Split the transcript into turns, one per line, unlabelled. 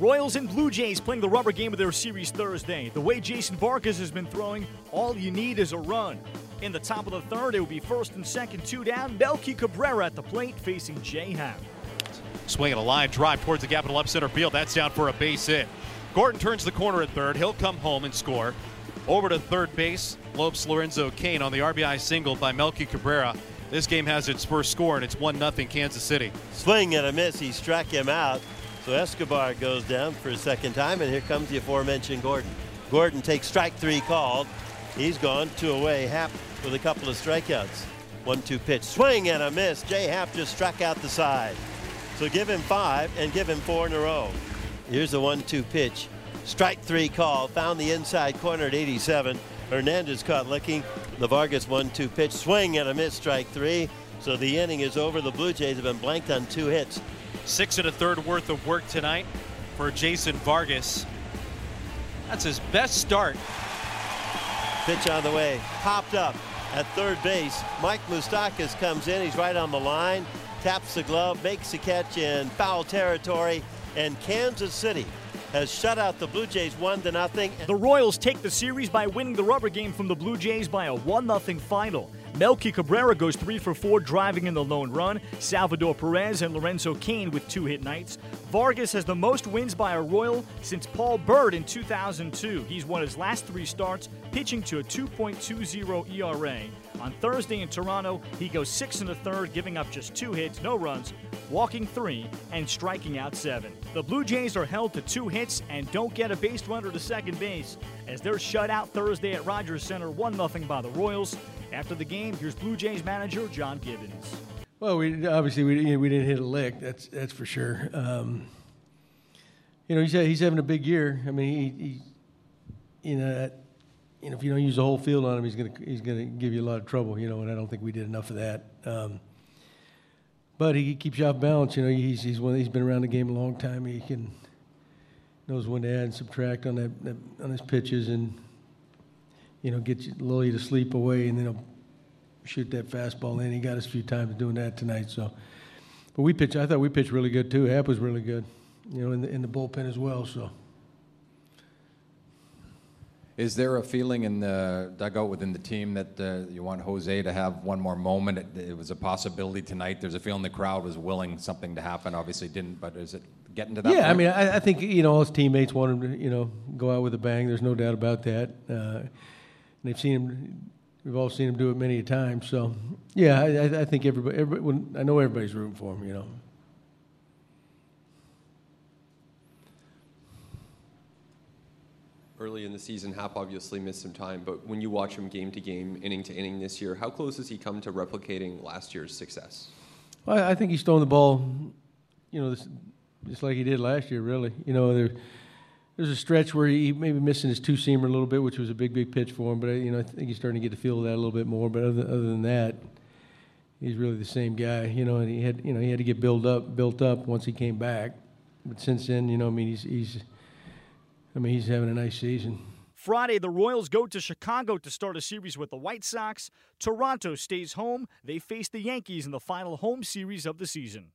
Royals and Blue Jays playing the rubber game of their series Thursday. The way Jason Vargas has been throwing, all you need is a run. In the top of the third, it will be first and second, two down. Melky Cabrera at the plate facing Jay Happ.
Swinging a line drive towards the gap Capital left center field. That's down for a base hit. Gordon turns the corner at third. He'll come home and score. Over to third base, Lopes Lorenzo Cain on the RBI single by Melky Cabrera. This game has its first score, and it's 1 0 Kansas City.
Swing and a miss. He struck him out. So Escobar goes down for a second time, and here comes the aforementioned Gordon. Gordon takes strike three called. He's gone two away. Happ with a couple of strikeouts. One two pitch. Swing and a miss. Jay Happ just struck out the side. So give him five and give him four in a row. Here's the one two pitch. Strike three call. Found the inside corner at 87. Hernandez caught licking. The Vargas one two pitch. Swing and a miss. Strike three. So the inning is over. The Blue Jays have been blanked on two hits.
Six and a third worth of work tonight for Jason Vargas. That's his best start.
Pitch on the way. Popped up at third base. Mike Moustakas comes in. He's right on the line. Taps the glove, makes the catch in foul territory. And Kansas City has shut out the Blue Jays one to nothing.
The Royals take the series by winning the rubber game from the Blue Jays by a 1 0 final. Melky Cabrera goes 3 for 4, driving in the lone run. Salvador Perez and Lorenzo Cain with two hit nights. Vargas has the most wins by a Royal since Paul Byrd in 2002. He's won his last three starts, pitching to a 2.20 ERA. On Thursday in Toronto, he goes six and a third, giving up just two hits, no runs, walking three, and striking out seven. The Blue Jays are held to two hits and don't get a base runner to second base as they're shut out Thursday at Rogers Centre 1 0 by the Royals. After the game, here's Blue Jays manager John Gibbons.
Well, we obviously we, we didn't hit a lick. That's that's for sure. Um, you know, he's he's having a big year. I mean, he, he you know, you know, if you don't use the whole field on him, he's gonna he's gonna give you a lot of trouble. You know, and I don't think we did enough of that. Um, but he keeps you off balance. You know, he's he's one he's been around the game a long time. He can knows when to add and subtract on that, that on his pitches and you know get you, lull you to sleep away, and then he'll shoot that fastball in. He got us a few times doing that tonight. So, but we pitched. I thought we pitched really good too. Happ was really good, you know, in the in the bullpen as well. So.
Is there a feeling in the dugout within the team that uh, you want Jose to have one more moment? It, it, was a possibility tonight. There's a feeling the crowd was willing something to happen. Obviously didn't, but is it getting to that?
Yeah,
point?
I mean, I, I, think you know all his teammates want him to you know go out with a bang. There's no doubt about that. Uh, they've seen him. We've all seen him do it many times. So, yeah, I, I think everybody, everybody. I know everybody's rooting for him. You know.
Early in the season, Happ obviously missed some time, but when you watch him game to game, inning to inning this year, how close has he come to replicating last year's success?
Well, I think he's throwing the ball, you know, just like he did last year, really. You know, there, there's a stretch where he maybe missing his two seamer a little bit, which was a big, big pitch for him. But you know, I think he's starting to get the feel of that a little bit more. But other, other than that, he's really the same guy. You know, and he had, you know, he had to get built up, built up once he came back. But since then, you know, I mean, he's he's I mean, he's having a nice season.
Friday, the Royals go to Chicago to start a series with the White Sox. Toronto stays home. They face the Yankees in the final home series of the season.